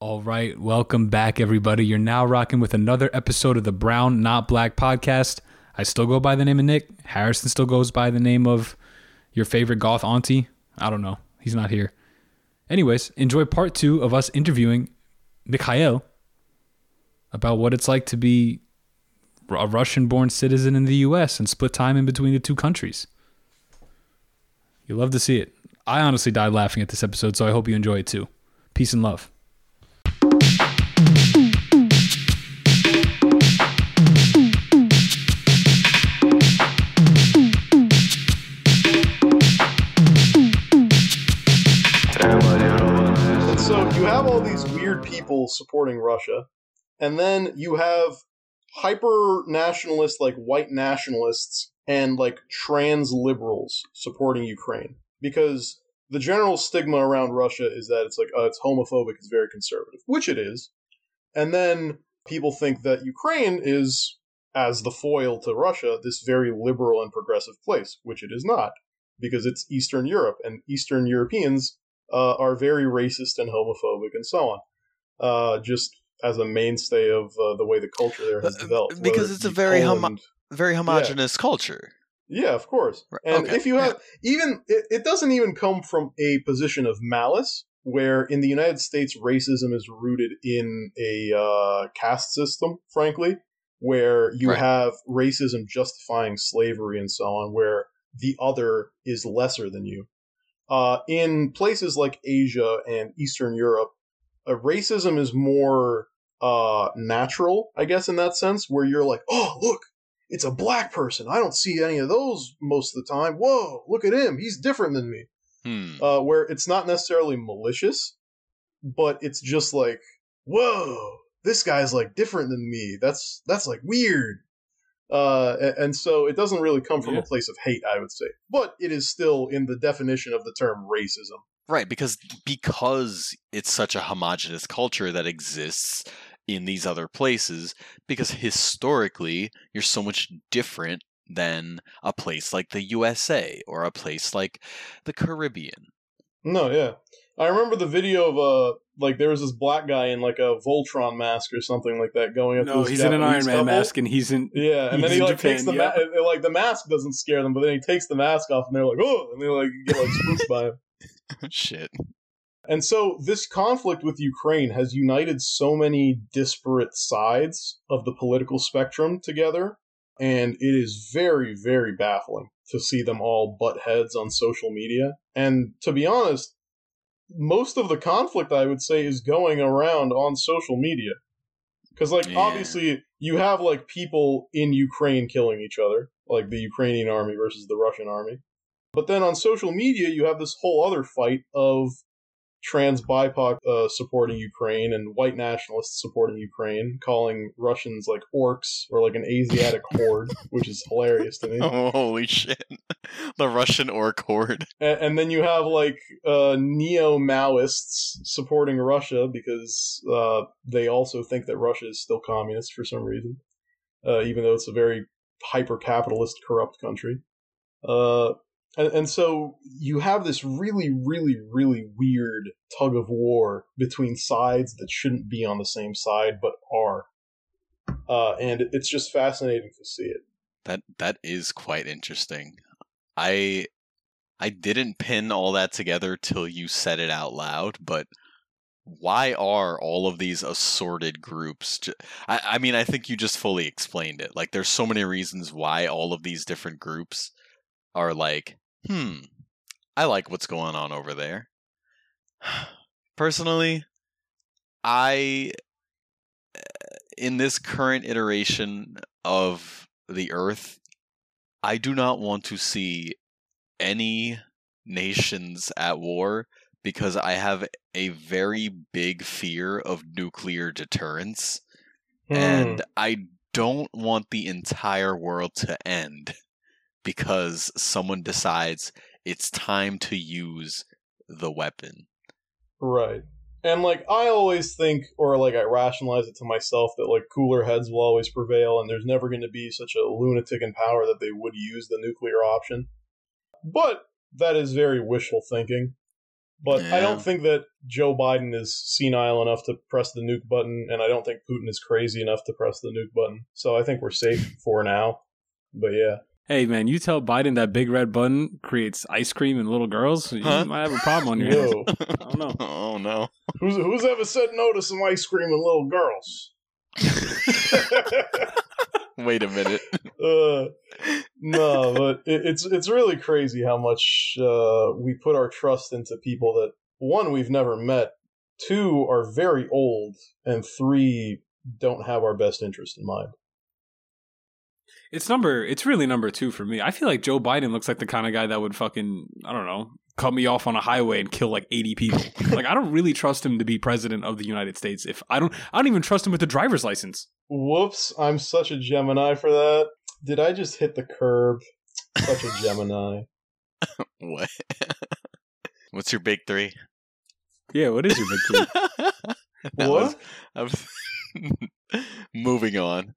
All right, welcome back, everybody. You're now rocking with another episode of the Brown Not Black podcast. I still go by the name of Nick. Harrison still goes by the name of your favorite goth auntie. I don't know. He's not here. Anyways, enjoy part two of us interviewing Mikhail about what it's like to be a Russian born citizen in the US and split time in between the two countries. You love to see it. I honestly died laughing at this episode, so I hope you enjoy it too. Peace and love. Supporting Russia, and then you have hyper nationalists like white nationalists and like trans liberals supporting Ukraine because the general stigma around Russia is that it's like uh, it's homophobic, it's very conservative, which it is. And then people think that Ukraine is as the foil to Russia this very liberal and progressive place, which it is not because it's Eastern Europe and Eastern Europeans uh, are very racist and homophobic and so on. Uh, just as a mainstay of uh, the way the culture there has Uh, developed. because it's a very homo- Very homogenous culture. yeah, of course. And okay, if you have even it, it doesn't even come from a position of malice where in the United States racism is rooted in a uh, caste system, frankly, where you Right. have racism justifying slavery and so on, where the other is lesser than you. Uh, in places like Asia and Eastern Europe, uh, racism is more uh, natural, I guess, in that sense, where you're like, oh, look, it's a black person. I don't see any of those most of the time. Whoa, look at him. He's different than me. Hmm. Uh, where it's not necessarily malicious, but it's just like, whoa, this guy's like different than me. That's that's like weird. Uh, and so it doesn't really come from Yeah. a place of hate, I would say, but it is still in the definition of the term racism. Right, because because it's such a homogenous culture that exists in these other places, because historically you're so much different than a place like the USA or a place like the Caribbean. No, yeah. I remember the video of uh like there was this black guy in like a Voltron mask or something like that going up. to No, this he's in an Iron Man couple. mask and he's in. Yeah, and then he in like takes the Japan, ma- like the mask doesn't scare them, but then he takes the mask off and they're like, oh, and they like get like spooked by him. Shit. And so this conflict with Ukraine has united so many disparate sides of the political spectrum together, and it is very, very baffling to see them all butt heads on social media. And to be honest, most of the conflict I would say is going around on social media. Because like Yeah. obviously you have like people in Ukraine killing each other, like the Ukrainian army versus the Russian army. But then on social media you have this whole other fight of trans BIPOC uh, supporting Ukraine and white nationalists supporting Ukraine, calling Russians like orcs or like an Asiatic horde, which is hilarious to me. Oh, holy shit. the Russian orc horde. A- and then you have like uh, neo Maoists supporting Russia because uh, they also think that Russia is still communist for some reason, uh, even though it's a very hyper capitalist, corrupt country. And, and so you have this really, really, really weird tug of war between sides that shouldn't be on the same side but are. Uh, and it's just fascinating to see it. That that is quite interesting. I I didn't pin all that together till you said it out loud, but why are all of these assorted groups? Ju- I, I mean, I think you just fully explained it. Like, there's so many reasons why all of these different groups are like, hmm, I like what's going on over there. Personally, I, in this current iteration of the Earth, I do not want to see any nations at war because I have a very big fear of nuclear deterrence. And I don't want the entire world to end because someone decides it's time to use the weapon. Right. And like I always think or like I rationalize it to myself that like cooler heads will always prevail and there's never going to be such a lunatic in power that they would use the nuclear option. But that is very wishful thinking. But I don't think that Joe Biden is senile enough to press the nuke button, and I don't think Putin is crazy enough to press the nuke button. So I think we're safe for now. But yeah, Hey man, you tell Biden that big red button creates ice cream and little girls, you Huh? might have a problem on your hands. yo, I don't know. Oh no. who's who's ever said no to some ice cream and little girls? Wait a minute. uh, no, but it, it's it's really crazy how much uh, we put our trust into people that one we've never met, two are very old, and three don't have our best interest in mind. It's number. It's really number two for me. I feel like Joe Biden looks like the kind of guy that would fucking I don't know cut me off on a highway and kill like eighty people. like I don't really trust him to be president of the United States. If I don't, I don't even trust him with the driver's license. Whoops, I'm such a Gemini for that. Did I just hit the curb? Such a Gemini. What? What's your big three? Yeah, what is your big three? What? was- I was moving on.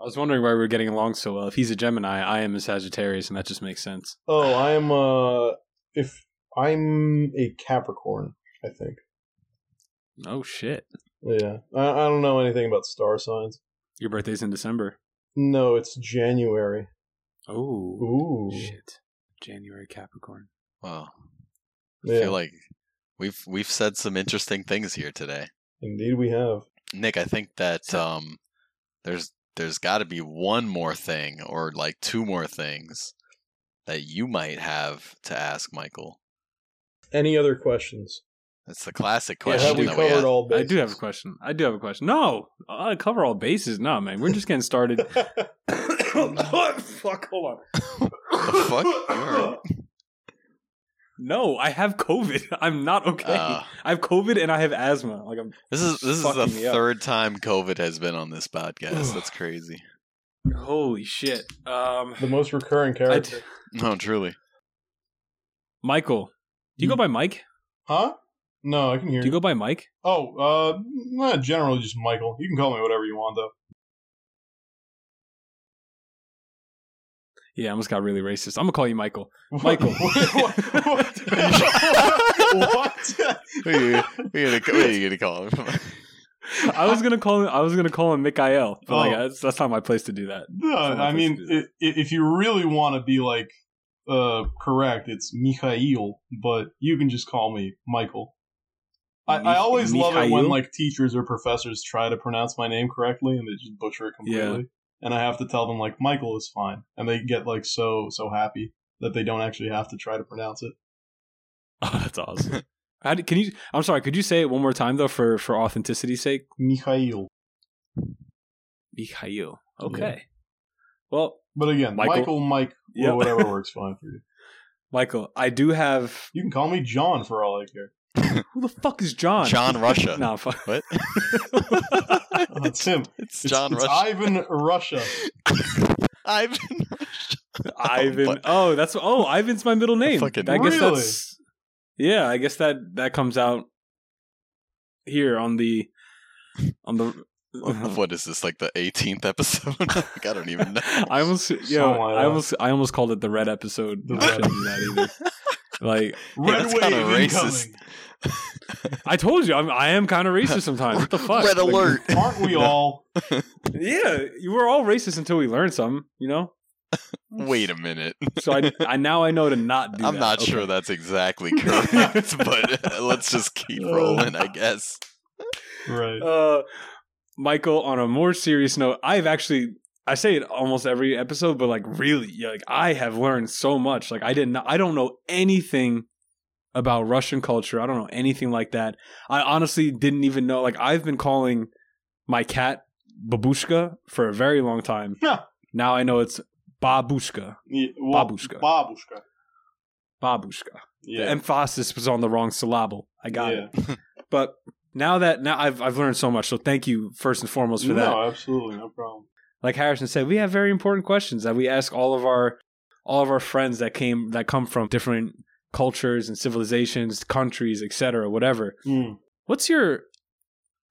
I was wondering why we were getting along so well. If he's a Gemini, I am a Sagittarius, and that just makes sense. Oh, I am uh if I'm a Capricorn, I think. Oh shit! Yeah. I, I don't know anything about star signs. Your birthday's in December. No, it's January. Oh Ooh. shit! January Capricorn. Wow. I Yeah, feel like we've we've said some interesting things here today. indeed we have. Nick, I think that um there's there's got to be one more thing or like two more things that you might have to ask Michael. Any other questions? That's the classic Yeah, question have we that we covered ask. all I do have a question. I do have a question. No, I cover all bases. No, man, we're just getting started. Fuck, hold on. The fuck? You alright? No, I have COVID. I'm not okay. Uh, I have COVID and I have asthma. Like I'm. this is this is the Fucking me up. third time COVID has been on this podcast. That's crazy. Holy shit. Um, the most recurring I, character. No, truly. Michael, do you go by Mike? Huh? No, I can hear Do you go by Mike? Oh, uh, nah, generally just Michael. You can call me whatever you want, though. Yeah, I almost got really racist. I'm gonna call you Michael. Michael. what? what? what? Who are you, who are you gonna, who are you gonna call him? I was gonna call him. I was gonna call him Mikael, but like Oh. that's, that's not my place to do that. No, I mean, do i- i- if you really want to be like uh correct, it's Mikhail, but you can just call me Michael. I, I Mi- always love it when like teachers or professors try to pronounce my name correctly and they just butcher it completely. And I have to tell them like Michael is fine, and they get like so so happy that they don't actually have to try to pronounce it. Oh, that's awesome. How do, can you? I'm sorry. Could you say it one more time though, for for authenticity's sake? Mikhail. Mikhail. Okay. Well, But again, Michael? Michael, Mike, Yeah. whatever works fine for you. Michael, I do have. You can call me John for all I care. Who the fuck is John? John Russia. no, fuck. What? Oh, it's him. It's It's, John it's Russia. Ivan Russia. Ivan Russia. Oh, Ivan. but- Oh, that's oh, Ivan's my middle name. fucking- I guess Really? that's yeah. I guess that that comes out here on the on the. what uh-huh. is this like the 18th episode? like, I don't even know. I almost, Something I almost, I almost called it the red episode. The I shouldn't do that either. Like, Red that's wave kinda incoming. Racist. I told you, I'm, I am kind of racist sometimes. What the fuck? Red Like, alert. Aren't we all? Yeah, you were all racist until we learned some. You know. Wait a minute. So I, I now I know to not do. I'm that. not Okay. sure that's exactly correct, but uh, let's just keep rolling, I guess. Right. Uh, Michael, on a more serious note, I've actually I say it almost every episode, but like really, like I have learned so much. Like I didn't, I don't know anything about Russian culture. I don't know anything like that. I honestly didn't even know. Like I've been calling my cat Babushka for a very long time. Huh. now I know it's Babushka. Yeah, well, Babushka. Babushka. Babushka. The Yeah. emphasis was on the wrong syllable. I got yeah. it. But now that now I've I've learned so much. So thank you first and foremost for no, that. No, absolutely, no problem. Like Harrison said, we have very important questions that we ask all of our all of our friends that came that come from different cultures and civilizations, countries, etc., whatever. Mm. What's your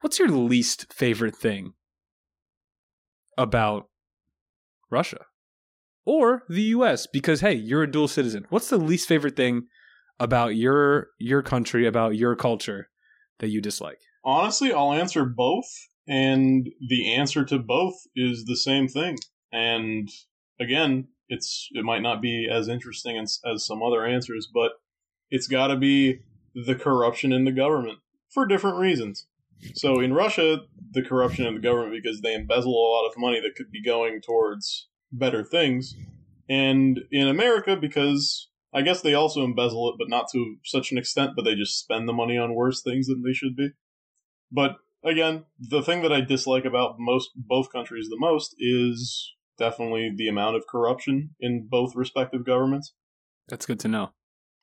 what's your least favorite thing about Russia or the US because hey, you're a dual citizen. What's the least favorite thing about your your country, about your culture that you dislike? Honestly, I'll answer both, and the answer to both is the same thing. And again, it's it might not be as interesting as, as some other answers, but it's got to be the corruption in the government for different reasons. So in Russia, the corruption in the government because they embezzle a lot of money that could be going towards better things, and in America because I guess they also embezzle it, but not to such an extent. But they just spend the money on worse things than they should be. But again, the thing that I dislike about most both countries the most is definitely the amount of corruption in both respective governments. That's good to know.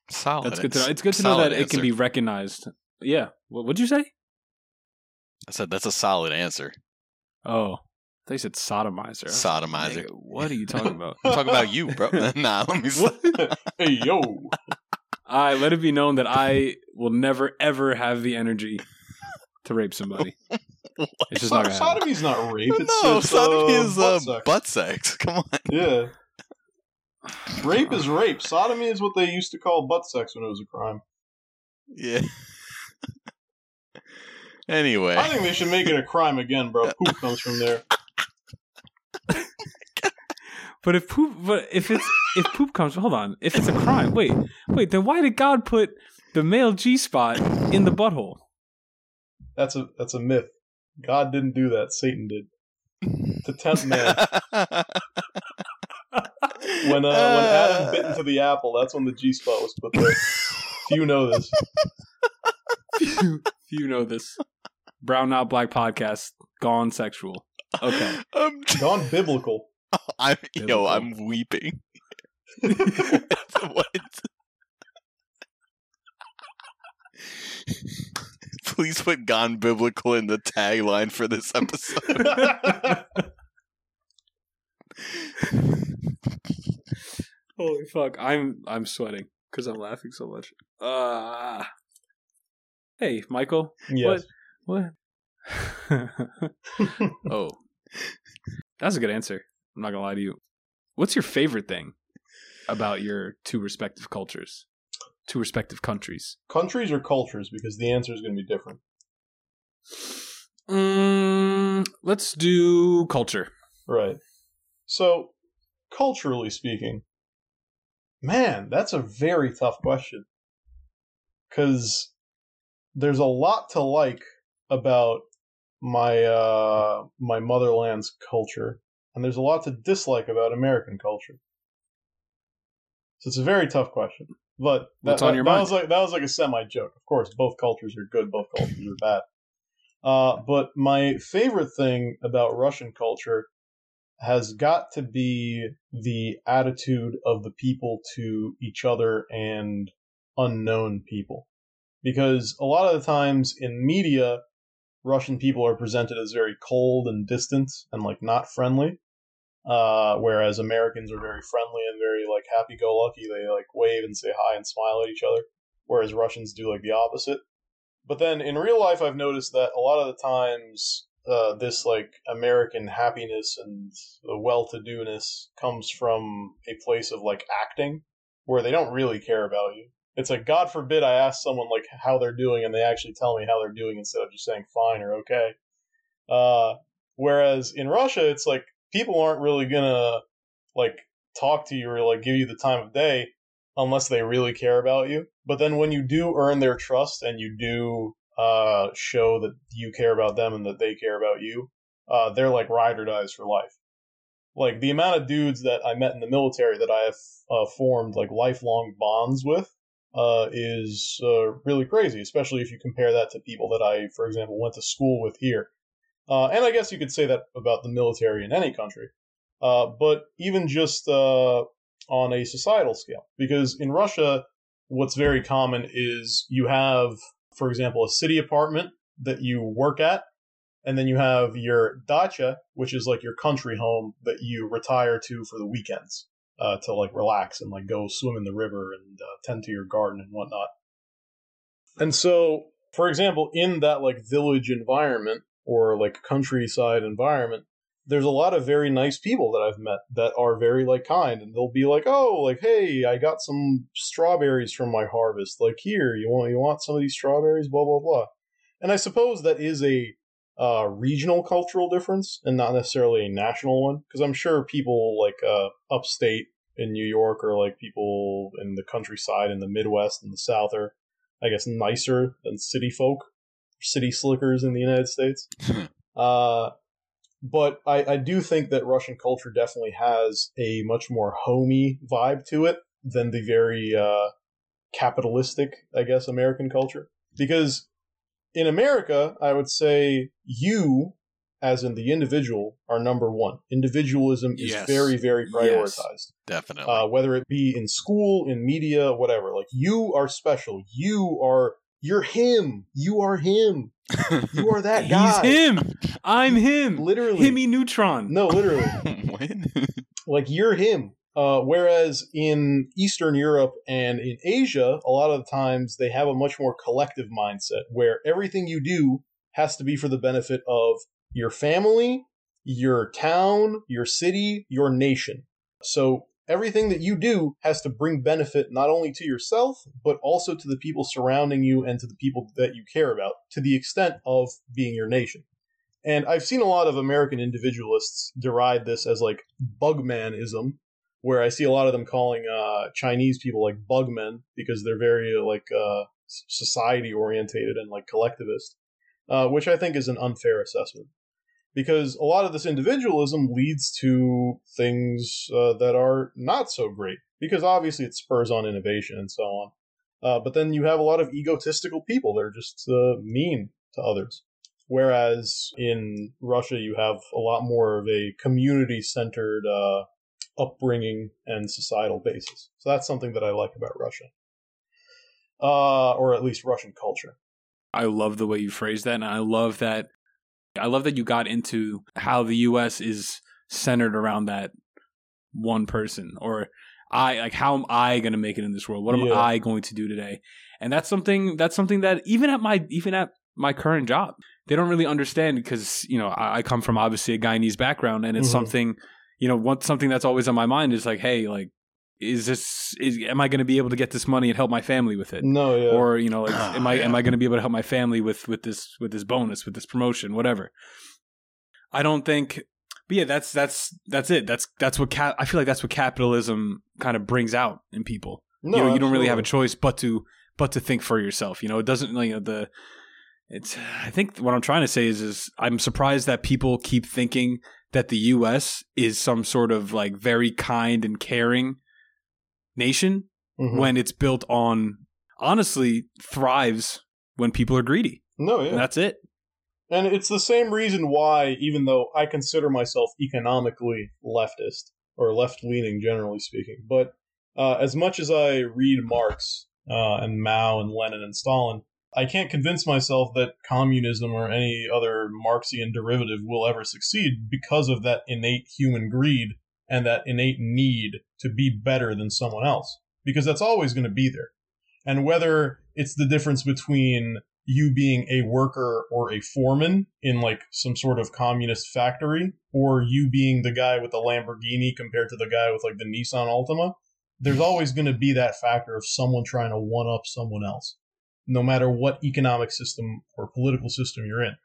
Solid. That's good to know. It's good to know Solid that it can be recognized. Yeah. What would you say? I said that's a solid answer. Oh, they said sodomizer. I was like, Sodomizer. What are you talking about? I'm talking about you, bro. nah, let me. hey yo, All right, let it be known that I will never ever have the energy to rape somebody. It's just So- not gonna sodomy's not rape. It's, no, it's, sodomy uh, is butt uh, sex. butt sex. Come on. Yeah. Rape is rape. Sodomy is what they used to call butt sex when it was a crime. Yeah. anyway, I think they should make it a crime again, bro. Poop comes from there. But if poop, but if it's if poop comes, hold on. If it's a crime, wait, wait. Then why did God put the male G spot in the butthole? That's a that's a myth. God didn't do that. Satan did. To tempt man. When uh, when Adam bit into the apple, that's when the G spot was put there. Few know this. Few, few know this. Brown Not Black podcast gone sexual. Okay. I'm, Gone biblical. I'm yo, I'm weeping. what? Please put "gone biblical" in the tagline for this episode. Holy fuck! I'm I'm sweating because I'm laughing so much. Uh, hey, Michael. yes. What? oh, that's a good answer. I'm not gonna lie to you. What's your favorite thing about your two respective cultures, two respective countries? Countries or cultures? Because the answer is going to be different. Mm, let's do culture. Right. So, culturally speaking, man, that's a very tough question. Because there's a lot to like about my uh, my motherland's culture, and there's a lot to dislike about American culture. So it's a very tough question. But that, on that- your that mind? was like that was like a semi joke. Of course, both cultures are good, both cultures are bad. Uh, but my favorite thing about Russian culture has got to be the attitude of the people to each other and unknown people. Because a lot of the times in media, Russian people are presented as very cold and distant and like not friendly. Uh, whereas Americans are very friendly and very like happy go lucky. They like wave and say hi and smile at each other. Whereas Russians do like the opposite. But then in real life, I've noticed that a lot of the times uh, this like American happiness and the well-to-do-ness comes from a place of like acting, where they don't really care about you. It's like God forbid I ask someone like how they're doing, and they actually tell me how they're doing instead of just saying fine or okay. Uh, whereas in Russia, it's like people aren't really gonna like talk to you or like give you the time of day unless they really care about you. But then when you do earn their trust and you do uh, show that you care about them and that they care about you, uh, they're like ride or dies for life. Like the amount of dudes that I met in the military that I have uh, formed like lifelong bonds with uh, is uh, really crazy, especially if you compare that to people that I, for example, went to school with here. Uh, and I guess you could say that about the military in any country. Uh, but even just uh, on a societal scale, because in Russia, what's very common is you have, for example, a city apartment that you work at, and then you have your dacha, which is like your country home that you retire to for the weekends uh, to like relax and like go swim in the river and uh, tend to your garden and whatnot. And so, for example, in that like village environment or like countryside environment, there's a lot of very nice people that I've met that are very like kind, and they'll be like, "Oh, like hey, I got some strawberries from my harvest. Like here, you want you want some of these strawberries? Blah blah blah." And I suppose that is a uh, regional cultural difference and not necessarily a national one, because I'm sure people like uh, upstate in New York or like people in the countryside in the Midwest and the South are, I guess, nicer than city folk, city slickers in the United States. uh, but I, I do think that Russian culture definitely has a much more homey vibe to it than the very uh, capitalistic, I guess, American culture. Because in America, I would say you, as in the individual, are number one. Individualism is Yes. very, very Yes. prioritized. Definitely. Uh, whether it be in school, in media, whatever. Like you are special. You are. You're him. You are him. You are that guy. He's him. I'm him. Literally. Himmy Neutron. No, literally. What? like you're him. Uh, whereas in Eastern Europe and in Asia, a lot of the times they have a much more collective mindset where everything you do has to be for the benefit of your family, your town, your city, your nation. So everything that you do has to bring benefit not only to yourself, but also to the people surrounding you and to the people that you care about, to the extent of being your nation. And I've seen a lot of American individualists deride this as like bugmanism, where I see a lot of them calling uh, Chinese people like bugmen because they're very like uh, society orientated and like collectivist, uh, which I think is an unfair assessment. Because a lot of this individualism leads to things uh, that are not so great. Because obviously it spurs on innovation and so on. Uh, but then you have a lot of egotistical people that are just uh, mean to others. Whereas in Russia, you have a lot more of a community centered uh, upbringing and societal basis. So that's something that I like about Russia. Uh, or at least Russian culture. I love the way you phrase that, and I love that. I love that you got into how the U.S. is centered around that one person, or I like how am I going to make it in this world? What am Yeah. I going to do today? And that's something that's something that even at my even at my current job, they don't really understand because you know I, I come from obviously a Guyanese background, and it's Mhm. something you know one something that's always on my mind is like, hey, like is this is am I going to be able to get this money and help my family with it? No, yeah. or you know like Ah, am i am i going to be able to help my family with with this with this bonus with this promotion whatever? I don't think but yeah that's that's that's it. That's that's what cap i feel like that's what capitalism kind of brings out in people. No, you know you don't really have a choice but to but to think for yourself you know? It doesn't you know the it's i think what i'm trying to say is is i'm surprised that people keep thinking that the us is some sort of like very kind and caring nation Mhm. when it's built on honestly thrives when people are greedy. No, yeah. And that's it. And it's the same reason why, even though I consider myself economically leftist, or left leaning generally speaking, but uh, as much as I read Marx uh, and Mao and Lenin and Stalin, I can't convince myself that communism or any other Marxian derivative will ever succeed because of that innate human greed and that innate need to be better than someone else. Because that's always going to be there. And whether it's the difference between you being a worker or a foreman in like some sort of communist factory, or you being the guy with the Lamborghini compared to the guy with like the Nissan Altima, there's always going to be that factor of someone trying to one up someone else, no matter what economic system or political system you're in.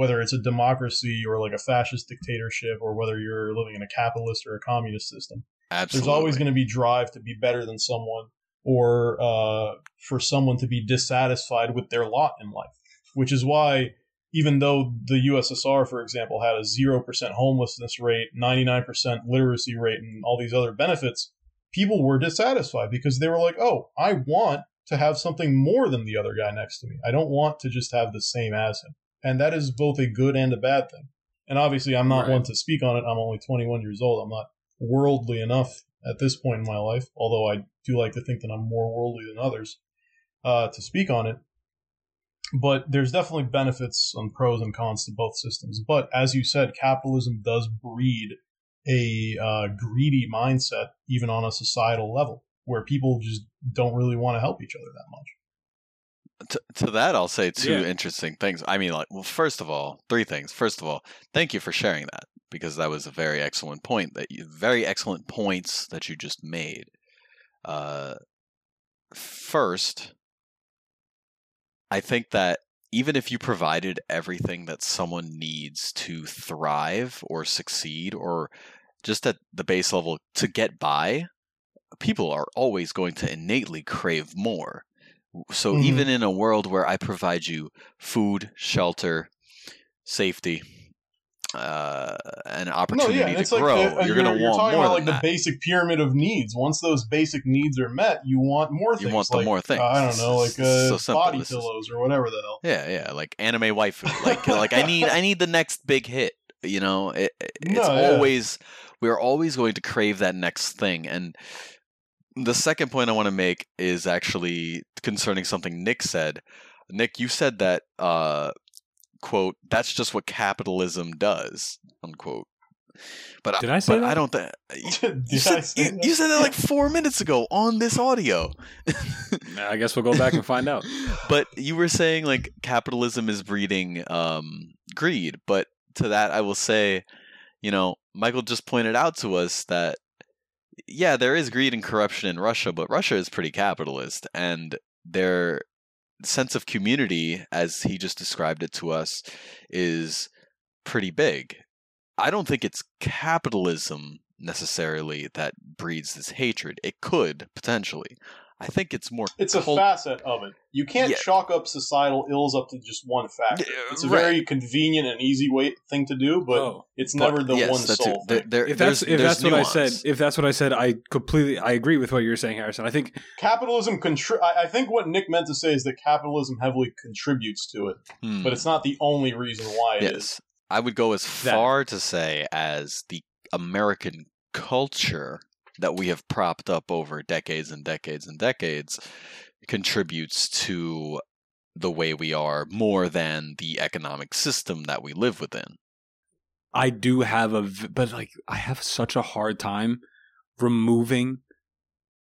Whether it's a democracy or like a fascist dictatorship, or whether you're living in a capitalist or a communist system, Absolutely. there's always going to be drive to be better than someone or uh, for someone to be dissatisfied with their lot in life which is why even though the ussr for example had a 0% homelessness rate 99% literacy rate and all these other benefits people were dissatisfied because they were like oh i want to have something more than the other guy next to me i don't want to just have the same as him and that is both a good and a bad thing and obviously i'm not Right. one to speak on it i'm only 21 years old i'm not worldly enough at this point in my life, although I do like to think that I'm more worldly than others uh, to speak on it. But there's definitely benefits and pros and cons to both systems. But as you said, capitalism does breed a uh, greedy mindset, even on a societal level, where people just don't really want to help each other that much. To, to that, I'll say two Yeah. interesting things. I mean, like, well, first of all, three things. First of all, thank you for sharing that because that was a very excellent point that you, very excellent points that you just made. Uh, first, I think that even if you provided everything that someone needs to thrive or succeed or just at the base level to get by, people are always going to innately crave more. So Mhm. even in a world where I provide you food, shelter, safety, uh, an No, opportunity yeah, to it's like grow, the, uh, you're you're, going to want talking more about like that. the basic pyramid of needs. Once those basic needs are met, you want more Things. You want the like, more things. uh, I don't know, like so uh, simple. body This is- pillows or whatever the hell. Yeah, yeah, like anime waifu. Like, like I need, I need the next big hit. You know, it, it- it's No, yeah. always we're always going to crave that next thing. And the second point I want to make is actually concerning something Nick said. Nick, you said that uh, quote that's just what capitalism does unquote. But Did I say but that? I don't think Did you said, you, that? you said that like four minutes ago on this audio. I guess we'll go back and find out. but you were saying like capitalism is breeding um, greed. But to that, I will say, you know, Michael just pointed out to us that yeah, there is greed and corruption in Russia, but Russia is pretty capitalist, and their sense of community, as he just described it to us, is pretty big. I don't think it's capitalism necessarily that breeds this hatred. It could potentially. I think it's more. It's a cult- facet of it. You can't Yeah. chalk up societal ills up to just one factor. Yeah, It's a right. very convenient and easy way thing to do, but Oh. it's But never the yes, one that's sole There- thing. there- If that's if that's what I said, if that's what I said, I completely I agree with what you're saying, Harrison. I think Capitalism contri- I, I think what Nick meant to say is that capitalism heavily contributes to it, Hmm. but it's not the only reason why it is. yes, I would go as That- far to say as the American culture that we have propped up over decades and decades and decades contributes to the way we are more than the economic system that we live within. I do have a, but like I have such a hard time removing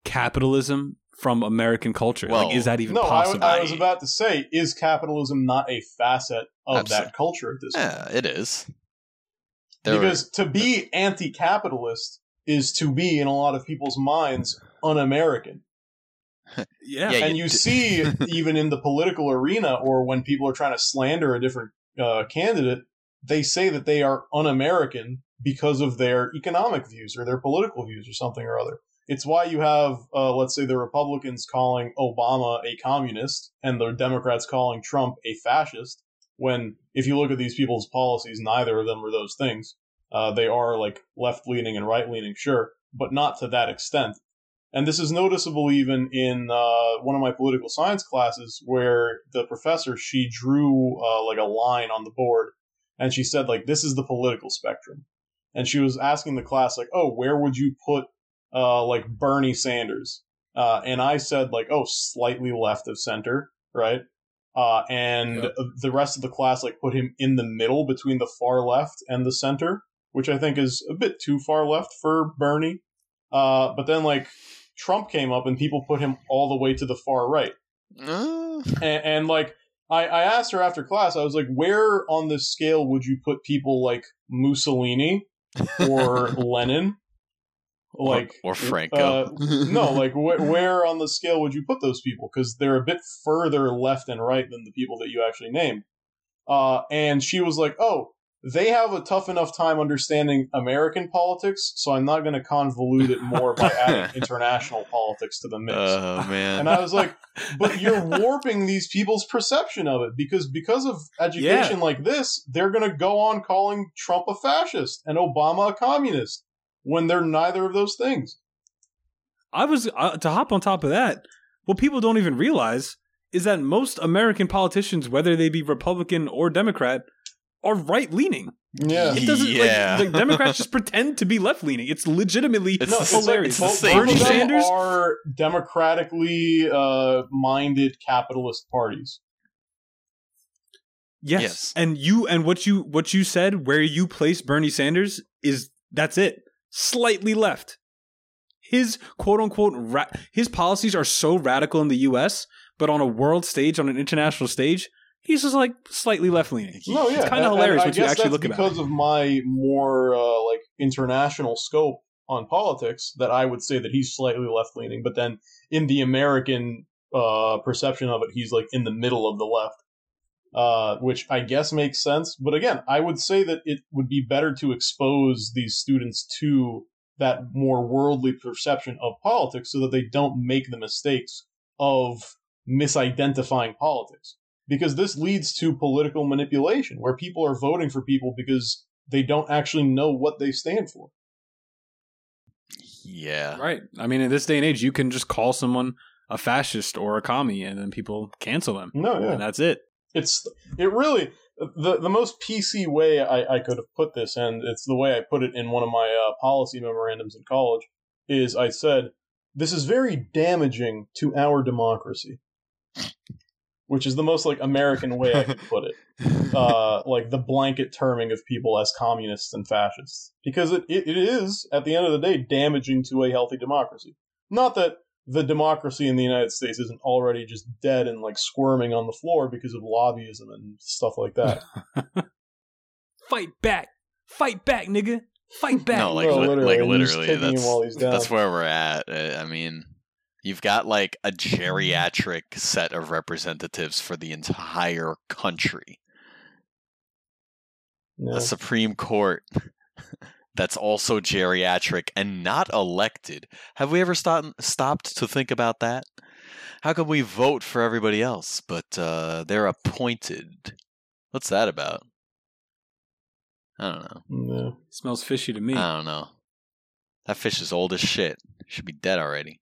capitalism from American culture. Well, like, is that even No, I, possible? I was about to say, is capitalism not a facet of Absol- that culture at this point? Yeah, it is. There are- because to be anti-capitalist is to be, in a lot of people's minds, un-American. yeah, Yeah, and you you d- see, even in the political arena, or when people are trying to slander a different uh, candidate, they say that they are un-American because of their economic views or their political views or something or other. It's why you have, uh, let's say, the Republicans calling Obama a communist and the Democrats calling Trump a fascist. When, if you look at these people's policies, neither of them are those things. Uh, they are like left leaning and right leaning, sure, but not to that extent. And this is noticeable even in uh, one of my political science classes where the professor, she drew uh, like a line on the board and she said like, this is the political spectrum. And she was asking the class like, oh, where would you put uh, like Bernie Sanders? Uh, and I said like, oh, slightly left of center, right? Uh, and Yep. the rest of the class like put him in the middle between the far left and the center, which I think is a bit too far left for Bernie. Uh, but then like Trump came up and people put him all the way to the far right. Uh, And, and like I, I asked her after class, I was like, where on this scale would you put people like Mussolini or Lenin? Like or, or Franco. uh, no, like wh- where on the scale would you put those people? Because they're a bit further left and right than the people that you actually named. Uh, and she was like, "Oh, they have a tough enough time understanding American politics, so I'm not going to convolute it more by adding international politics to the mix." oh man. and I was like, "But you're warping these people's perception of it because because of education like this, they're going to go on calling Trump a fascist and Obama a communist when they're neither of those things." I was uh, to hop on top of that. What people don't even realize is that most American politicians, whether they be Republican or Democrat, are right leaning. Yeah. It doesn't Yeah. like the Democrats just pretend to be left leaning. It's legitimately It's No, the- it's hilarious. it's the same both of shit. them Sanders are democratically uh, minded capitalist parties. Yes. Yes. And you and what you what you said where you place Bernie Sanders is that's it. Slightly left. His quote unquote ra- his policies are so radical in the US, but on a world stage, on an international stage, he's just like slightly left leaning. No, yeah, It's kinda hilarious and I once you actually look at because of my more uh, like international scope on politics that I would say that he's slightly left leaning, but then in the American uh, perception of it, he's like in the middle of the left, uh, which I guess makes sense. But again, I would say that it would be better to expose these students to that more worldly perception of politics so that they don't make the mistakes of misidentifying politics because this leads to political manipulation where people are voting for people because they don't actually know what they stand for. Yeah. Right. I mean, in this day and age, you can just call someone a fascist or a commie, and then people cancel them, No, yeah. and that's it. It's it really the the most PC way I, I could have put this, and it's the way I put it in one of my uh, policy memorandums in college. Is I said this is very damaging to our democracy, which is the most like American way I could put it. uh, like the blanket terming of people as communists and fascists because it, it, it is at the end of the day damaging to a healthy democracy not that the democracy in the united states isn't already just dead and like squirming on the floor because of lobbyism and stuff like that Fight back, fight back, nigga, fight back. No, like No, li- literally, like literally. That's while he's down. that's where we're at. I mean, you've got like a geriatric set of representatives for the entire country. Yeah. A Supreme Court that's also geriatric and not elected. Have we ever stopped stopped to think about that? How can we vote for everybody else, but uh, they're appointed? What's that about? I don't know. Yeah. Smells fishy to me. I don't know. That fish is old as shit. Should be dead already.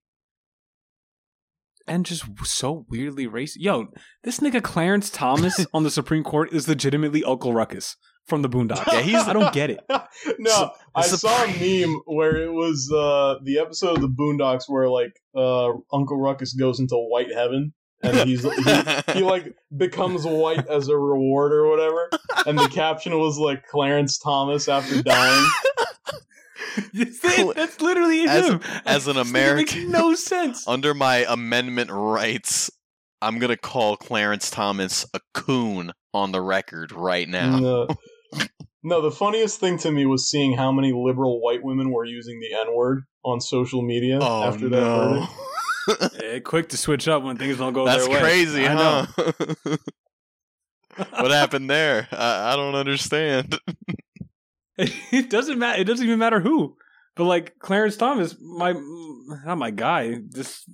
And just so weirdly racist. Yo, this nigga Clarence Thomas on the Supreme Court is legitimately Uncle Ruckus from the Boondocks. Yeah, he's- I don't get it. no, I saw a meme where it was uh, the episode of the Boondocks where like uh, Uncle Ruckus goes into white heaven and he's he, he like becomes white as a reward or whatever, and the caption was like Clarence Thomas after dying. That's literally As- him. as an This nigga American- makes no sense. Under my amendment rights, I'm gonna call Clarence Thomas a coon on the record right now. No. no, the funniest thing to me was seeing how many liberal white women were using the N word on social media Oh after that no, verdict. Eh, quick to switch up when things don't go that's their way. That's crazy, I huh? know. what happened there? I, I don't understand. it doesn't matter. It doesn't even matter who. But like Clarence Thomas, my not my guy, this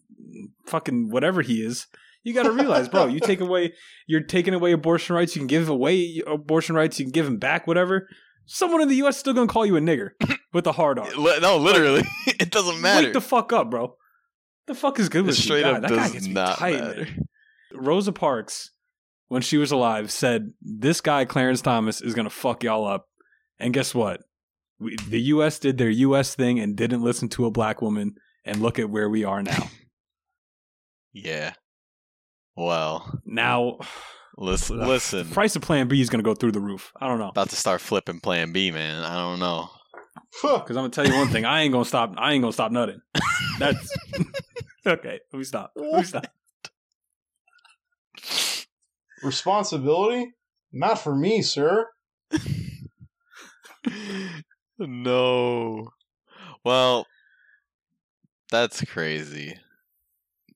fucking whatever he is. You got to realize, bro. You take away, you're taking away abortion rights. You can give away abortion rights. You can give them back, whatever. Someone in the U.S. is still gonna call you a nigger with a hard R. No, literally, it doesn't matter. Wake the fuck up, bro. The fuck is good it with you? straight God, up that guy does gets me not tight, matter. man. Rosa Parks, when she was alive, said this guy Clarence Thomas is gonna fuck y'all up. And guess what? We, the U.S. did their U.S. thing and didn't listen to a black woman. And look at where we are now. Yeah. Well, now, listen, the listen. price of Plan B is gonna go through the roof. I don't know. About to start flipping Plan B, man. I don't know. Because I'm gonna tell you one thing, I ain't gonna stop. I ain't gonna stop nutting. That's okay. Let me stop. Let me stop. Responsibility? Not for me, sir. no. Well, that's crazy.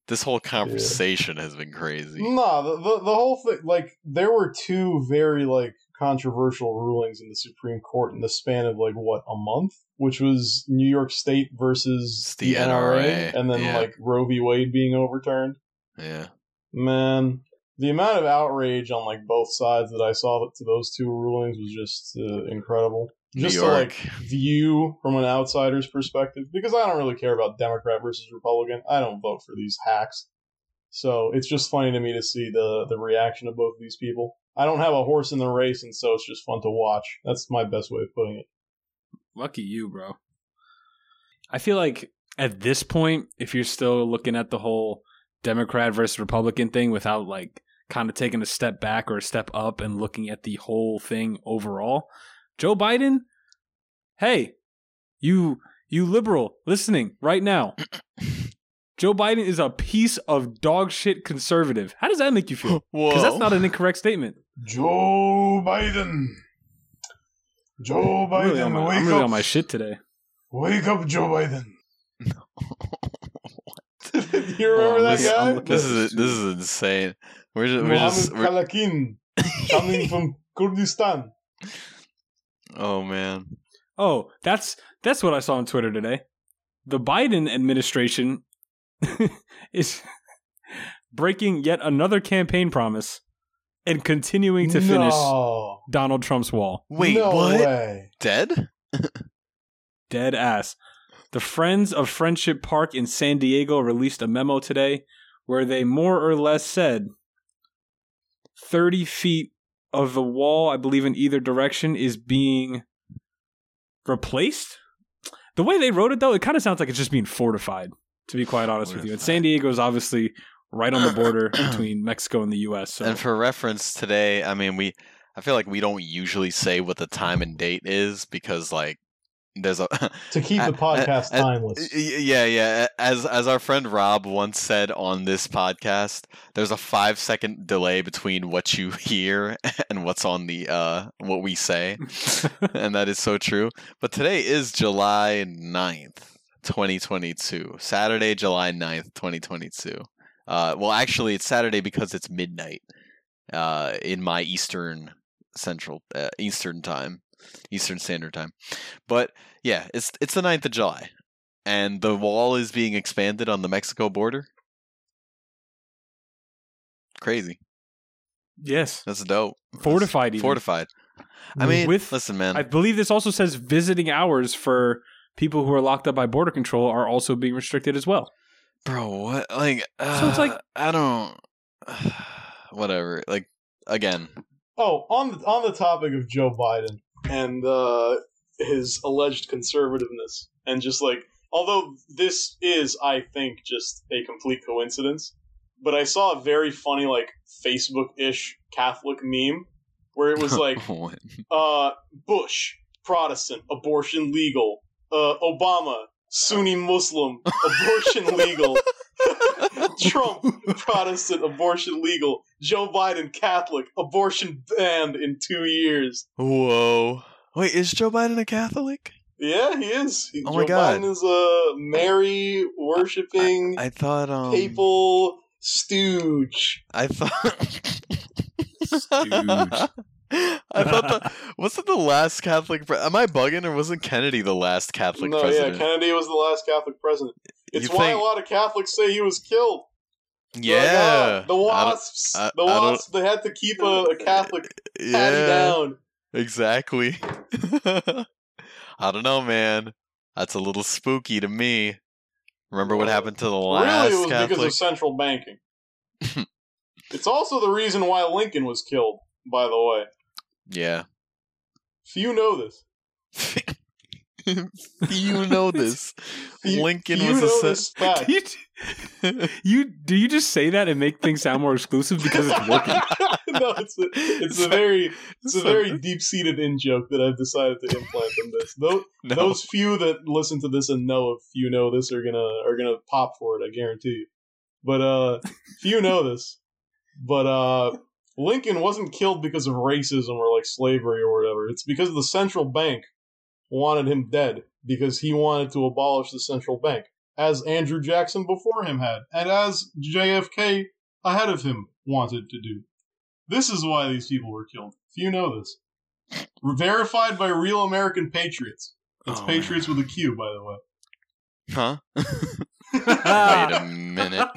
This whole conversation has been crazy. Nah, the, the the whole thing like there were two very like controversial rulings in the Supreme Court in the span of like what a month, which was New York State versus It's the NRA, and then yeah. like Roe v. Wade being overturned. Yeah. Man, the amount of outrage on like both sides that I saw to those two rulings was just uh, incredible. Just New to like view from an outsider's perspective, because I don't really care about Democrat versus Republican. I don't vote for these hacks, so it's just funny to me to see the the reaction of both of these people. I don't have a horse in the race, and so it's just fun to watch. That's my best way of putting it. Lucky you, bro. I feel like at this point, if you're still looking at the whole Democrat versus Republican thing without like kind of taking a step back or a step up and looking at the whole thing overall, Joe Biden, hey, you you liberal listening right now. Joe Biden is a piece of dog shit conservative. How does that make you feel? Because that's not an incorrect statement. Joe Biden. Joe I'm Biden, really, on my, wake I'm really up. on my shit today. Wake up, Joe Biden. you Hold remember oh, on, that listen, guy? This is this is insane. We're just, we're just Mohammed we're, Kalakin, coming from Kurdistan. Oh man. Oh, that's that's what I saw on Twitter today. The Biden administration is breaking yet another campaign promise and continuing to finish No, Donald Trump's wall. Wait, no what? Way. Dead? Dead ass. The Friends of Friendship Park in San Diego released a memo today where they more or less said 30 feet of the wall, I believe in either direction, is being replaced. The way they wrote it, though, it kind of sounds like it's just being fortified, to be quite honest with you. And San Diego is obviously right on the border between Mexico and the U.S. So And for reference today, I mean we I feel like we don't usually say what the time and date is because like there's a To keep the podcast uh, timeless. Yeah, yeah. As as our friend Rob once said on this podcast, there's a five second delay between what you hear and what's on the uh what we say. and that is so true. But today is July 9th, 2022. Saturday, July 9th, 2022. Uh well actually it's Saturday because it's midnight uh in my eastern central uh, eastern time. Eastern Standard Time. But yeah, it's it's the 9th of July. And the wall is being expanded on the Mexico border. Crazy. yes, That's dope. Fortified. Even. Fortified. I mean, With- listen, man. I believe this also says visiting hours for people who are locked up by border control are also being restricted as well. Bro, what? Like, So it's like- uh, I don't. Whatever. Like, again, Oh, on the, on the topic of Joe Biden and uh, his alleged conservativeness, and just like, although this is, I think, just a complete coincidence, but I saw a very funny, like, Facebook ish Catholic meme where it was like, uh, Bush, Protestant, abortion legal. Uh, Obama, Sunni Muslim, abortion legal. Trump, Protestant, abortion legal. Joe Biden, Catholic, abortion banned in two years. Whoa. Wait, is Joe Biden a Catholic? Yeah, he is. He- Oh Joe my God. Biden is a Mary worshipping I thought, um. papal stooge. I thought. Stooge. I thought the wasn't the last Catholic. Pre- Am I bugging, or wasn't Kennedy the last Catholic no, president? yeah, Kennedy was the last Catholic president. It's You why think- a lot of Catholics say he was killed. yeah, uh, the wasps. I- the I don't- wasps. They had to keep a, a Catholic patty yeah, down. exactly. I don't know, man. That's a little spooky to me. Remember what happened to the last Really, it was Catholic? because of central banking. it's also the reason why Lincoln was killed. By the way, Yeah. few know this. you know this. Few, Lincoln few was a know sen- you, you do you just say that and make things sound more exclusive because it's working? no, it's a, it's a very it's a very deep seated in joke that I've decided to implant in this. Those, no. those few that listen to this and know if you know this are gonna are gonna pop for it. I guarantee you. But uh, few know this. But uh, Lincoln wasn't killed because of racism or like slavery or whatever. It's because of the central bank wanted him dead because he wanted to abolish the central bank, as Andrew Jackson before him had, and as JFK ahead of him wanted to do. This is why these people were killed. Few know this. Verified by real American patriots. It's Oh, patriots with a Q, by the way. Huh? Wait a minute.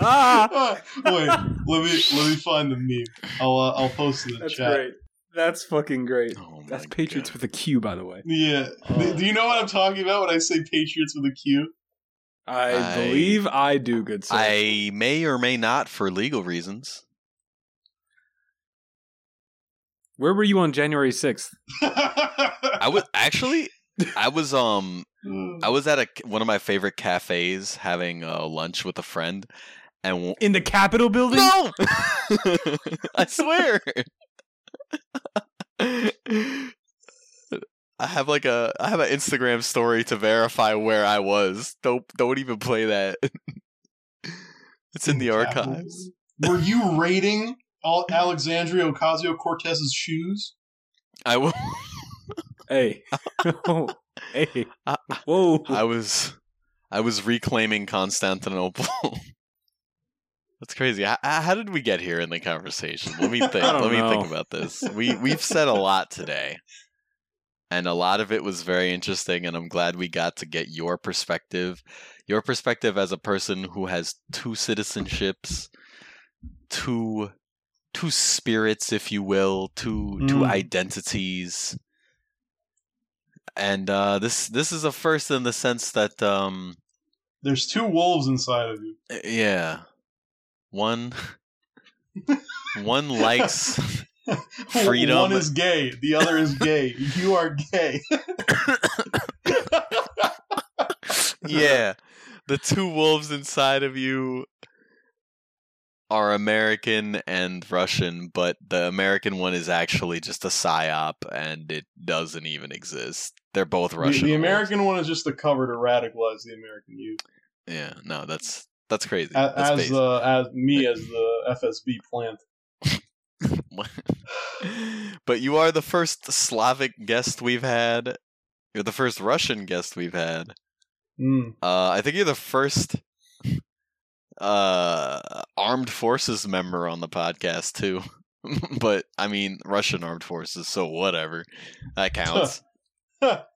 Wait, let me let me find the meme. I'll uh, I'll post it in the That's chat. great. That's fucking great. Oh That's Patriots God. with a Q, by the way. Yeah. Oh. Do you know what I'm talking about when I say patriots with a Q? I, I- believe I do, good sir. I may or may not for legal reasons. Where were you on January sixth? I was actually I was um I was at a one of my favorite cafes having uh, lunch with a friend and w- In the Capitol building? No! I swear. I have like a I have an Instagram story to verify where I was. Don't don't even play that. It's in the Capitol. archives. Were you raiding Al- Alexandria Ocasio Cortez's shoes? I will. Hey. hey. I- Whoa. I was. I was reclaiming Constantinople. That's crazy. How, how did we get here in the conversation? Let me think. Let me think about this. We we've said a lot today, and a lot of it was very interesting. And I'm glad we got to get your perspective, your perspective as a person who has two citizenships, two two spirits, if you will, two two Mm. identities. And uh, this this is a first in the sense that um, There's two wolves inside of you. uh, Yeah. One one likes Freedom. One is gay. The other is gay. you are gay. Yeah. The two wolves inside of you are American and Russian, but the American one is actually just a psyop and it doesn't even exist. They're both Russian. the wolves. American one is just the cover to radicalize the American youth. Yeah, no, that's that's crazy. As, That's as as me as the FSB plant. but you are the first Slavic guest we've had. You're the first Russian guest we've had. Mm. Uh, I think you're the first uh, armed forces member on the podcast too. but I mean, Russian armed forces, so whatever. That counts. this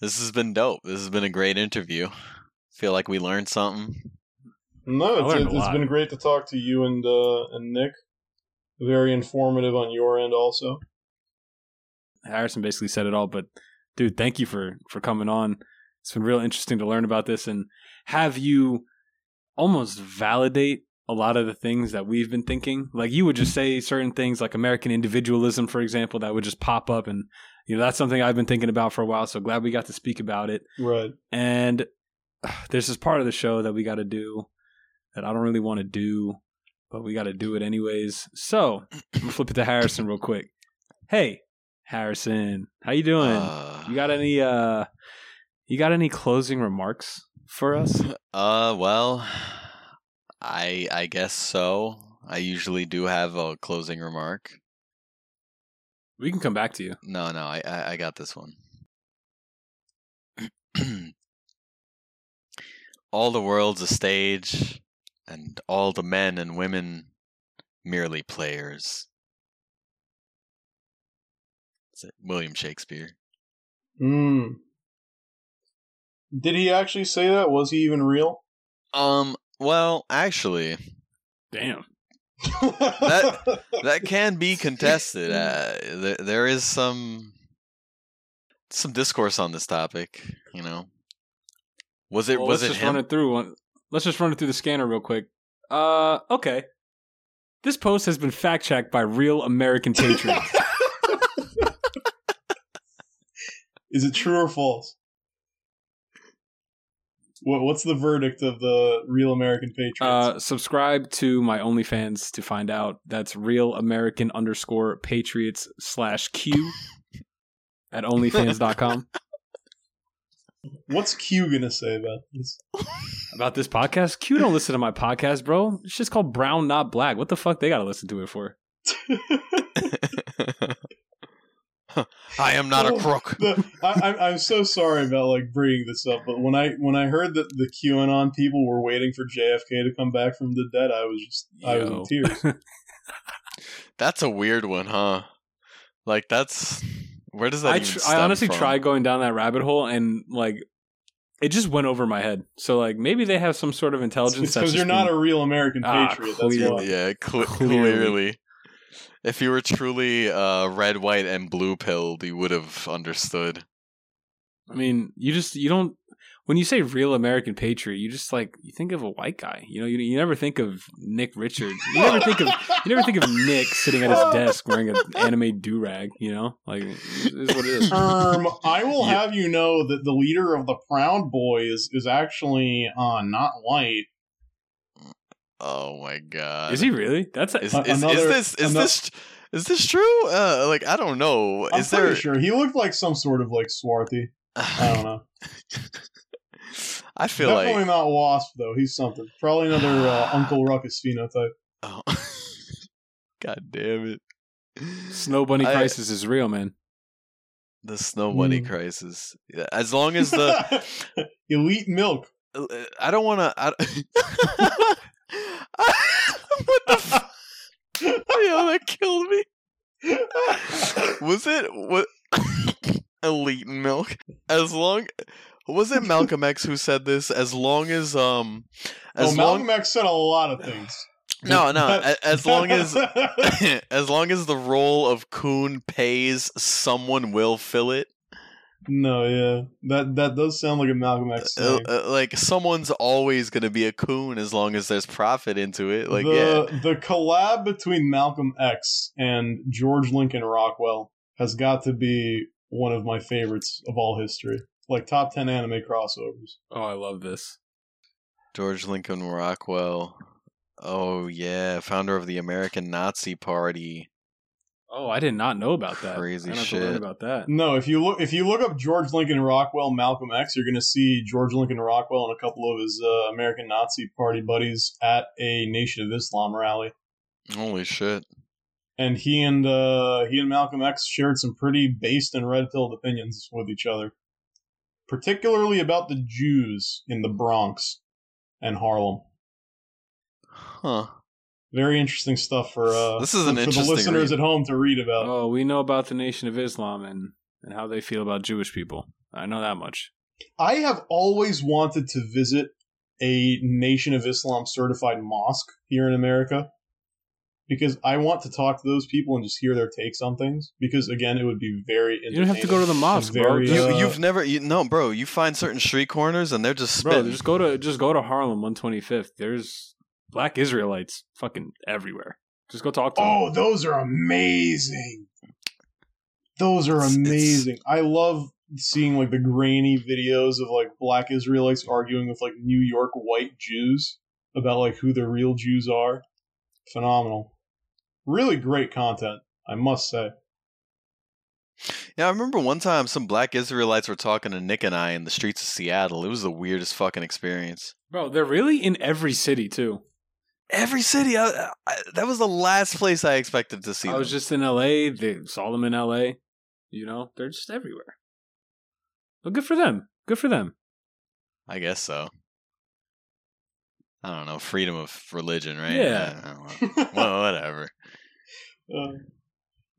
has been dope. This has been a great interview. Feel like we learned something. no, I it's, learned a it's been great to talk to you and uh, and Nick. Very informative on your end, also. Harrison basically said it all, but dude, thank you for for coming on. It's been real interesting to learn about this and have you almost validate a lot of the things that we've been thinking. Like you would just say certain things like American individualism, for example, that would just pop up and you know, that's something I've been thinking about for a while. So glad we got to speak about it. Right. And there's this part of the show that we got to do that I don't really want to do, but we got to do it anyways. So I'm gonna flip it to Harrison real quick. Hey, Harrison, how you doing? Uh, you got any uh, you got any closing remarks for us? Uh, well, I I guess so. I usually do have a closing remark. We can come back to you. No, no, I I, I got this one. all the world's a stage, and all the men and women merely players. Is it William Shakespeare? Mm. Did he actually say that? Was he even real? Um. Well, actually, Damn. That- that can be contested. Uh, there, there is some some discourse on this topic. You know, was it Well, was let's it just him? run it through one. Let's just run it through the scanner real quick. Uh, okay. This post has been fact checked by real American patriots. Is it true or false? What, what's the verdict of the real American Patriots? Uh, subscribe to my OnlyFans to find out. That's real American underscore patriots slash Q at OnlyFans.com. What's Q gonna say about this? About this podcast, Q don't listen to my podcast, bro. It's just called Brown Not Black. What the fuck they gotta listen to it for? I am not a Oh, crook. The- I, I, I'm so sorry about like bringing this up, but when I when I heard that the QAnon people were waiting for JFK to come back from the dead, I was just I was in tears. That's a weird one, huh? Like that's where does that I, even tr- I honestly from? tried going down that rabbit hole and like it just went over my head. So like maybe they have some sort of intelligence. because you're not a real American Ah, patriot. That's clearly. why. Yeah, cle- Clearly. clearly. If you were truly uh, red, white, and blue pilled, you would have understood. I mean, you just you don't when you say real American patriot, you just like you think of a white guy. You know, you, you never think of Nick Richard. You never think of you never think of Nick sitting at his desk wearing an anime do rag. You know, like this is what it is. Um, I will Yeah. have you know that the leader of the Proud Boys is actually uh, not white. Oh my god! Is he really? That's a, Is, A- is, is this is ano- this is this true? Uh, like I don't know. I'm is pretty there? sure he looked like some sort of like swarthy. I don't know. I feel Definitely like not Wasp though. He's something. Probably another uh, Uncle Ruckus phenotype. oh. God damn it. Snow Bunny I- crisis is real, man. The snow bunny Mm. crisis. Yeah, As long as the elite milk. Uh, I don't want to. I, what the? F- Yo, that killed me. Was it what? Elite milk. As long was it Malcolm X who said this? As long as um, as Malcolm long X said a lot of things. no no as long as as long as the role of coon pays, someone will fill it. no, yeah, that that does sound like a Malcolm X Uh, uh, like someone's always gonna be a coon as long as there's profit into it. Like the yeah, the collab between Malcolm X and George Lincoln Rockwell has got to be one of my favorites of all history. Like top ten anime crossovers. Oh, I love this. George Lincoln Rockwell. Oh yeah, founder of the American Nazi Party. Oh, I did not know about that. Crazy I don't have learn shit. about that. No, if you look if you look up George Lincoln Rockwell Malcolm X, you're gonna see George Lincoln Rockwell and a couple of his uh, American Nazi Party buddies at a Nation of Islam rally. Holy shit! and he and uh, he and Malcolm X shared some pretty based and red-pilled opinions with each other, particularly about the Jews in the Bronx and Harlem. Huh? Very interesting stuff for uh, This is an for, for the listeners read. at home to read about. Oh, we know about the Nation of Islam and, and how they feel about Jewish people. I know that much. I have always wanted to visit a Nation of Islam certified mosque here in America because I want to talk to those people and just hear their takes on things. Because again, it would be very. You don't have to go to the mosque, and bro. You, uh, you've never, you, no, bro. You find certain street corners and they're just Bro, spitting. just go to just go to Harlem 125th. There's black Israelites fucking everywhere. Just go talk to them. Oh, those are amazing. Those are It's- it's- amazing. I love seeing like the grainy videos of like black Israelites arguing with like New York white Jews about like who the real Jews are. Phenomenal. Really great content, I must say. Yeah, I remember one time some black Israelites were talking to Nick and I in the streets of Seattle. It was the weirdest fucking experience. Bro, they're really in every city too. Every city, I, I, that was the last place I expected to see them. I them. was just in LA. They saw them in LA. You know, they're just everywhere. But good for them. Good for them. I guess so. I don't know, freedom of religion, right? Yeah. I don't know. well, whatever. Uh,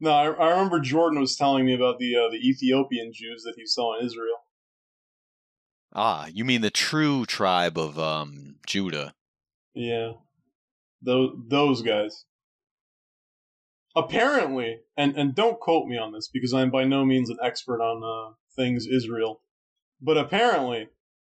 no, I, I remember Jordan was telling me about the uh, the Ethiopian Jews that he saw in Israel. Ah, you mean the true tribe of um Judah? Yeah, those those guys. Apparently, and and don't quote me on this because I'm by no means an expert on uh, things Israel, but apparently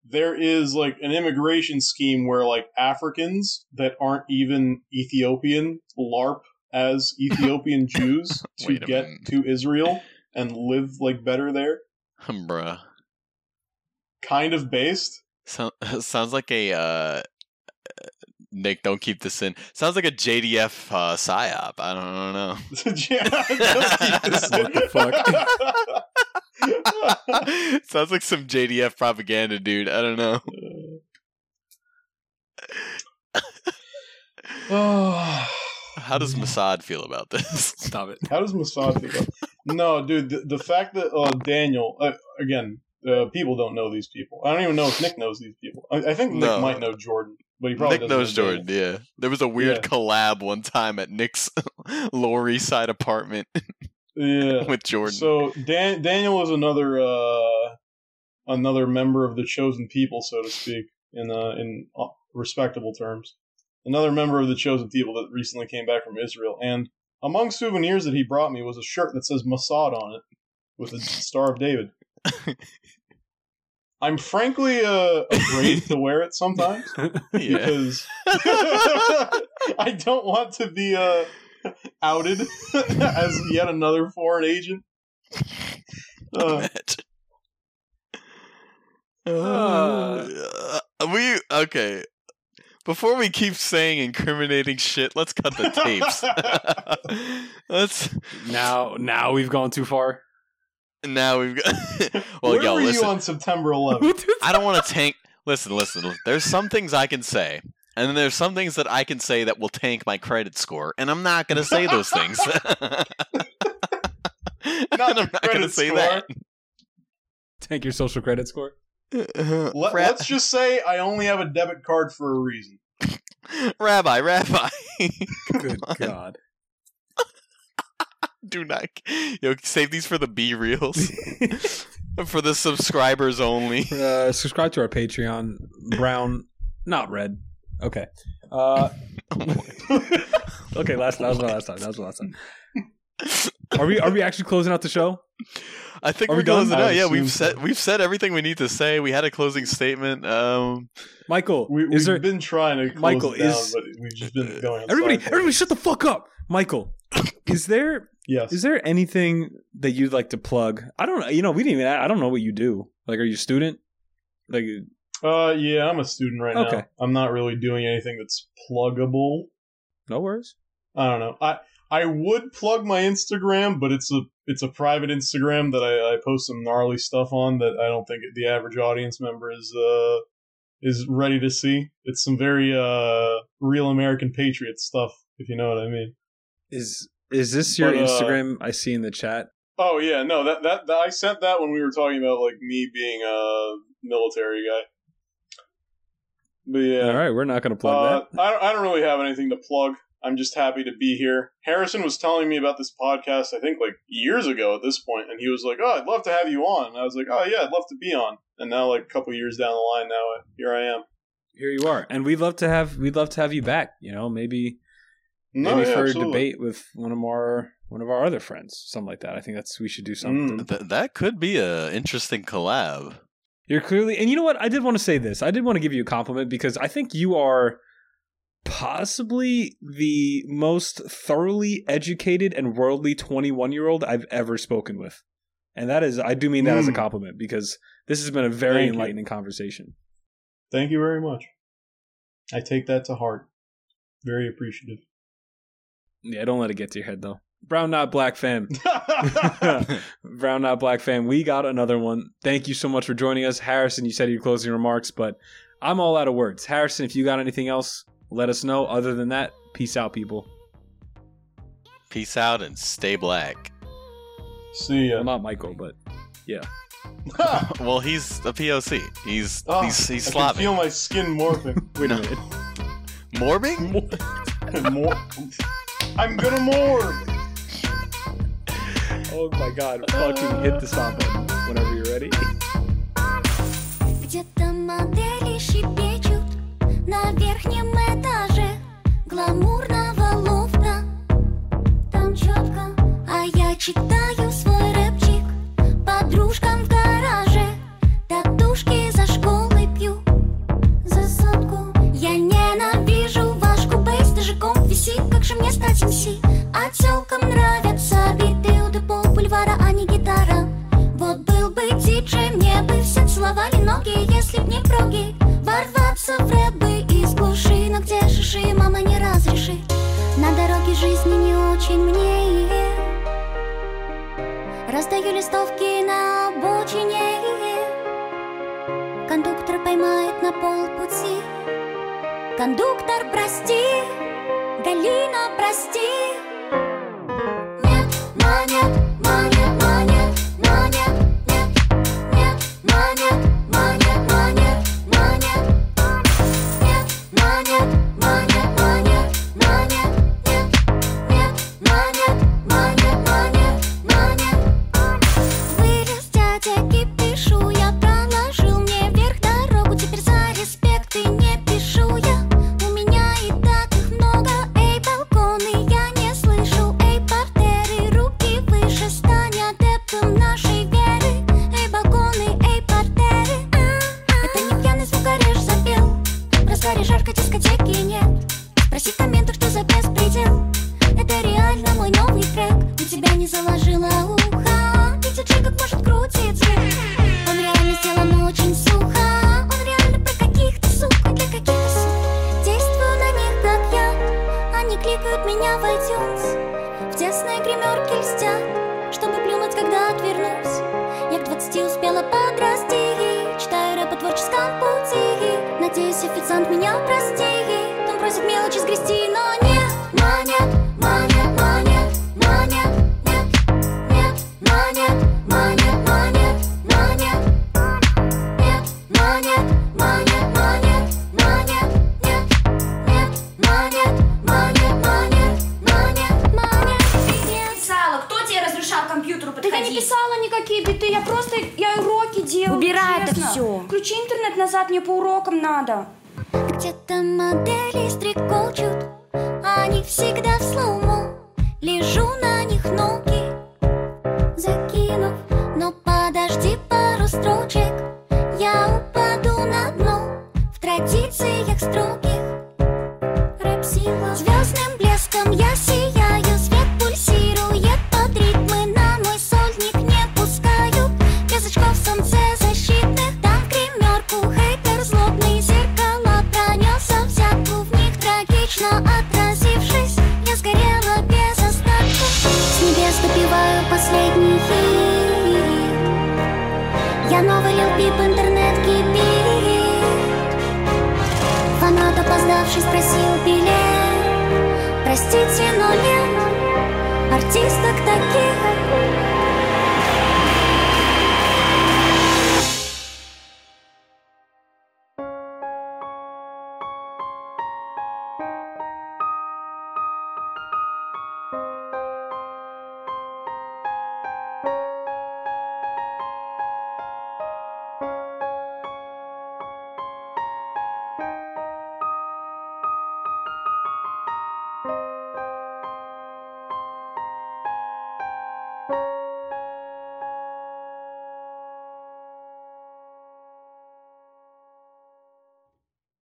there is like an immigration scheme where like Africans that aren't even Ethiopian LARP as Ethiopian Jews to get minute. to Israel and live like better there. Bruh. Kind of based. So, sounds like a uh Nick, don't keep this in. Sounds like a JDF uh, psyop. I don't, I don't know. what the fuck? Sounds like some JDF propaganda, dude. I don't know. oh. How does Mossad feel about this? Stop it. How does Mossad feel? about- No, dude. The, the fact that uh, Daniel, uh, again, uh, people don't know these people. I don't even know if Nick knows these people. I, I think Nick No. might know Jordan, but he probably Nick doesn't knows know Jordan, Daniel. yeah. There was a weird Yeah. collab one time at Nick's Lower East Side apartment Yeah. with Jordan. So Dan- Daniel is another uh, another member of the chosen people, so to speak, in uh, in uh, respectable terms. Another member of the chosen people that recently came back from Israel, and among souvenirs that he brought me was a shirt that says Mossad on it with the Star of David. I'm frankly uh, afraid to wear it sometimes yeah. because I don't want to be uh, outed as yet another foreign agent. Uh, Uh, we okay. Before we keep saying incriminating shit, let's cut the tapes. let's Now, now we've gone too far. now we've got. well, where yo, were listen. you on September 11th? I don't want to tank. listen, listen. There's some things I can say, and then there's some things that I can say that will tank my credit score, and I'm not going to say those things. Not I'm not going to credit say score. that. Take your social credit score. Let, Ra- us just say I only have a debit card for a reason. Rabbi, Rabbi. Good God. Do not. Yo, save these for the B reels. for the subscribers only. Uh, subscribe to our Patreon. Brown, not red. Okay. Uh, okay. Last. That was my last time. That was my last time. Are we? Are we actually closing out the show? I think Are we're we done? closing I out. Yeah, assume we've so. said we've said everything we need to say. We had a closing statement. Um, Michael, we, is we've there? been trying to close Michael, it down, is- but we've just been going. Everybody, sideways. everybody, shut the fuck up, Michael. Is there? Yes. Is there anything that you'd like to plug? I don't know. You know, we didn't even. I don't know what you do. Like, are you a student? Like, Uh, yeah, I'm a student right Okay. now. I'm not really doing anything that's pluggable. no worries. I don't know. I I would plug my Instagram, but it's a it's a private Instagram that I, I post some gnarly stuff on that I don't think the average audience member is uh is ready to see. It's some very uh real American patriot stuff, if you know what I mean. Is is this your But, uh, Instagram? I see in the chat. Oh yeah, no, that, that that I sent that when we were talking about like me being a military guy. But yeah, All right, we're not going to plug Uh, that. I, don't, I don't really have anything to plug. I'm just happy to be here. Harrison was telling me about this podcast, I think like years ago at this point, and he was like, "Oh, I'd love to have you on." And I was like, "Oh yeah, I'd love to be on." And now, like a couple years down the line, now here I am. Here you are, and we'd love to have we'd love to have you back. You know, maybe No, maybe yeah, for absolutely. a debate with one of our one of our other friends, something like that. I think that's we should do something. Mm. th- that could be a interesting collab. You're clearly, and you know what? I did want to say this. I did want to give you a compliment because I think you are possibly the most thoroughly educated and worldly 21 year old I've ever spoken with. And that is, I do mean that as a Mm. compliment because this has been a very Thank you. enlightening conversation. Thank you very much. I take that to heart. Very appreciative. Yeah, don't let it get to your head though. Brown Not Black fam. Brown Not Black fam, we got another one. Thank you so much for joining us. Harrison, you said your closing remarks, but I'm all out of words. Harrison, if you got anything else, let us know. Other than that, peace out, people. Peace out and stay black. See ya. Well, not Michael, but yeah. Well, he's a POC. He's Oh, he's he's I can Slavic. feel my skin morphing. wait No. a minute. Morbing? Mor- I'm gonna morgue. Oh my god, fucking hit the stop button whenever you're ready. Где-то модели щебечут на верхнем этаже гламурного лофта. Там четко, а я читаю свой рэпчик подружкам в гараже. Татушки за школой пью за сотку. Я ненавижу ваш кубейс, даже комп висит, как же мне стать МС? А диджей, мне бы все целовали ноги, если б не проги. Ворваться в рэп бы из глуши, но где шиши, мама не разрешит. На дороге жизни не очень мне Раздаю листовки на обочине Кондуктор поймает на полпути Кондуктор, прости, Галина, прости писала никакие биты, я просто, я уроки делаю. Убирай это честно. всё. Включи интернет назад, мне по урокам надо. Где-то модели стрекочут Они всегда в слоумо Лежу на них ноги Закинув Но подожди пару строчек Я упаду на дно В традициях строгих рэп-сила Звездным блеском я сияю но нет артиста